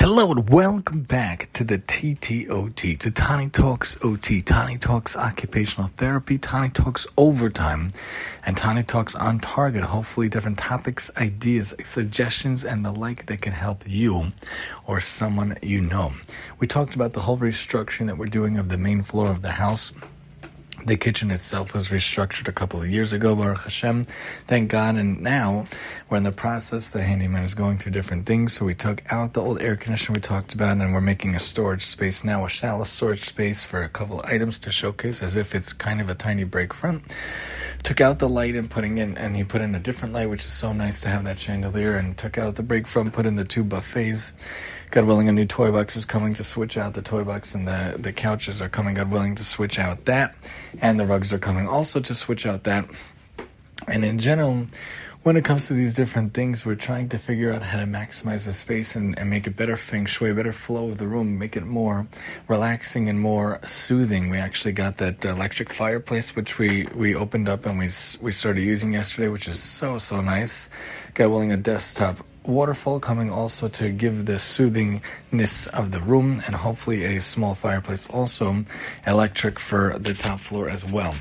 Hello and welcome back to the TTOT, to Talks OT, Tani Talks Occupational Therapy, Tani Talks Overtime, and Tani Talks on Target. Hopefully, different topics, ideas, suggestions, and the like that can help you or someone you know. We talked about the whole restructuring that we're doing of the main floor of the house the kitchen itself was restructured a couple of years ago, Baruch Hashem. Thank God. And now we're in the process. The handyman is going through different things. So we took out the old air conditioner we talked about, and we're making a storage space now, a shallow storage space for a couple of items to showcase as if it's kind of a tiny break front. Took out the light and putting in, and he put in a different light, which is so nice to have that chandelier, and took out the break front, put in the two buffets God willing, a new toy box is coming to switch out the toy box, and the, the couches are coming, God willing, to switch out that, and the rugs are coming also to switch out that. And in general, when it comes to these different things, we're trying to figure out how to maximize the space and, and make it better feng shui, better flow of the room, make it more relaxing and more soothing. We actually got that electric fireplace, which we, we opened up and we, we started using yesterday, which is so, so nice. God willing, a desktop waterfall coming also to give the soothingness of the room and hopefully a small fireplace also electric for the top floor as well.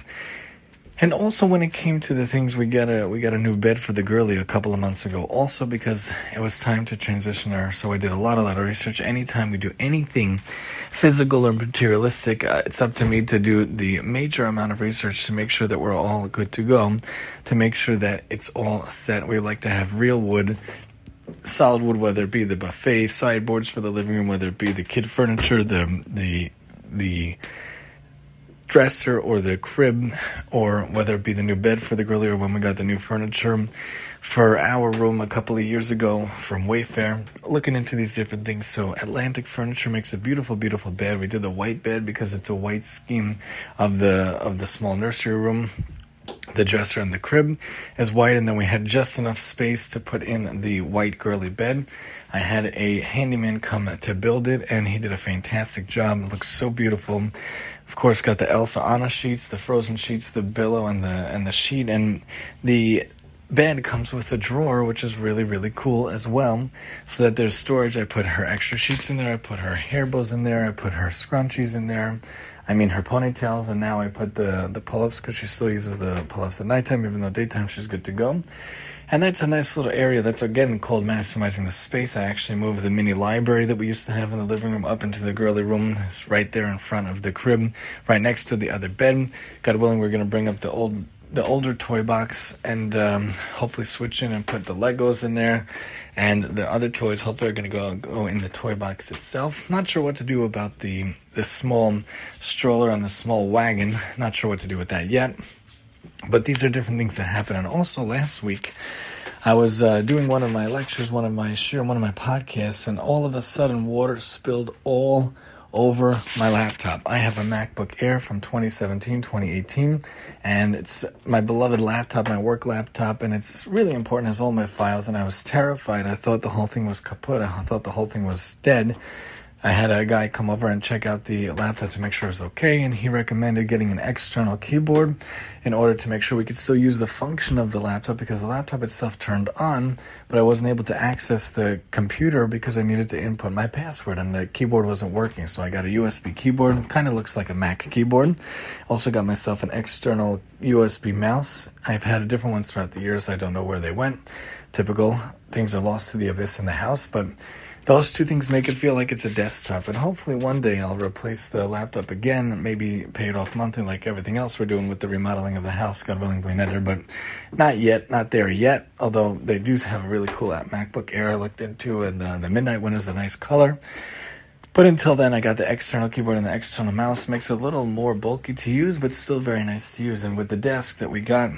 And also when it came to the things we got a we got a new bed for the girlie a couple of months ago also because it was time to transition her. So i did a lot a lot of research. Anytime we do anything physical or materialistic uh, it's up to me to do the major amount of research to make sure that we're all good to go to make sure that it's all set. We like to have real wood solid wood, whether it be the buffet sideboards for the living room, whether it be the kid furniture, the the the dresser or the crib, or whether it be the new bed for the girlie or when we got the new furniture for our room a couple of years ago from Wayfair. Looking into these different things, so Atlantic Furniture makes a beautiful, beautiful bed. We did the white bed because it's a white scheme of the of the small nursery room the dresser and the crib is white, and then we had just enough space to put in the white girly bed. I had a handyman come to build it, and he did a fantastic job. It looks so beautiful. Of course, got the Elsa Anna sheets, the frozen sheets, the billow, and the and the sheet, and the bed comes with a drawer, which is really, really cool as well. So that there's storage. I put her extra sheets in there. I put her hair bows in there. I put her scrunchies in there. I mean her ponytails, and now I put the the pull-ups because she still uses the pull-ups at nighttime, even though daytime she's good to go. And that's a nice little area that's again called maximizing the space. I actually moved the mini library that we used to have in the living room up into the girly room. It's right there in front of the crib, right next to the other bed. God willing, we're gonna bring up the old the older toy box and um, hopefully switch in and put the Legos in there. And the other toys hopefully are going to go go in the toy box itself. Not sure what to do about the the small stroller and the small wagon. Not sure what to do with that yet. But these are different things that happen. And also last week, I was uh, doing one of my lectures, one of my share, one of my podcasts, and all of a sudden water spilled all over my laptop. I have a MacBook Air from 2017, 2018, and it's my beloved laptop, my work laptop, and it's really important, it has all my files, and I was terrified. I thought the whole thing was kaput. I thought the whole thing was dead. I had a guy come over and check out the laptop to make sure it was okay, and he recommended getting an external keyboard in order to make sure we could still use the function of the laptop because the laptop itself turned on, but I wasn't able to access the computer because I needed to input my password and the keyboard wasn't working. So I got a USB keyboard, kind of looks like a Mac keyboard. Also got myself an external USB mouse. I've had different ones throughout the years. I don't know where they went. Typical things are lost to the abyss in the house, but those two things make it feel like it's a desktop, and hopefully one day I'll replace the laptop again, maybe pay it off monthly like everything else we're doing with the remodeling of the house, God willing, Bleeneder, but not yet, not there yet, although they do have a really cool MacBook Air I looked into, and uh, the Midnight one is a nice color. But until then, I got the external keyboard and the external mouse. Makes it a little more bulky to use, but still very nice to use. And with the desk that we got,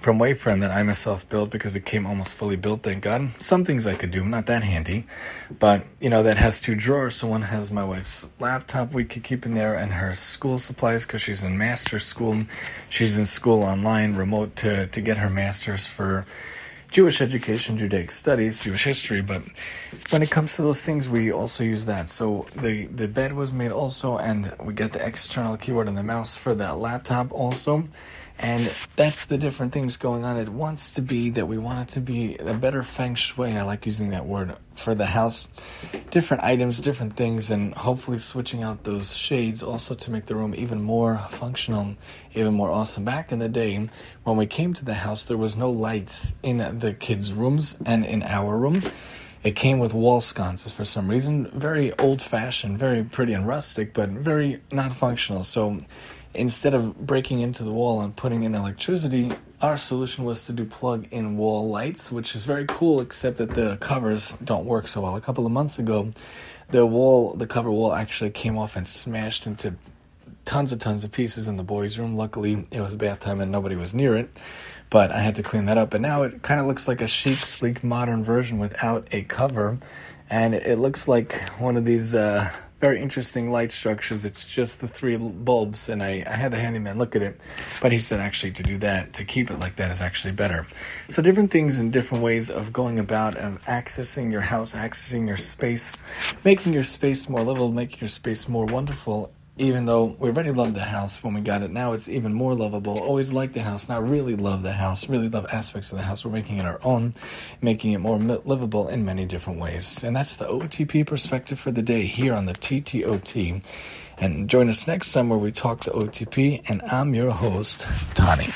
from Wayfair that I myself built because it came almost fully built, thank God. Some things I could do, not that handy. But, you know, that has two drawers. So one has my wife's laptop we could keep in there and her school supplies because she's in master's school. She's in school online, remote to, to get her master's for Jewish education, Judaic studies, Jewish history. But when it comes to those things, we also use that. So the, the bed was made also, and we get the external keyboard and the mouse for that laptop also. And that's the different things going on. It wants to be that we want it to be a better feng shui. I like using that word for the house different items, different things, and hopefully switching out those shades also to make the room even more functional, even more awesome. Back in the day, when we came to the house, there was no lights in the kids' rooms and in our room. It came with wall sconces for some reason, very old fashioned, very pretty and rustic, but very not functional. So instead of breaking into the wall and putting in electricity, our solution was to do plug in wall lights, which is very cool, except that the covers don't work so well. A couple of months ago, the wall, the cover wall actually came off and smashed into tons and tons of pieces in the boys' room. Luckily, it was bath time and nobody was near it, but I had to clean that up. And now it kind of looks like a chic, sleek, modern version without a cover, and it looks like one of these. Uh, very interesting light structures. It's just the three bulbs, and I, I had the handyman look at it, but he said actually to do that, to keep it like that is actually better. So different things and different ways of going about of accessing your house, accessing your space, making your space more livable, making your space more wonderful, even though we already loved the house when we got it, now it's even more lovable. Always liked the house, now really love the house, really love aspects of the house. We're making it our own, making it more livable in many different ways. And that's the OTP perspective for the day here on the TTOT. And join us next time where we talk the OTP, and I'm your host, Tani.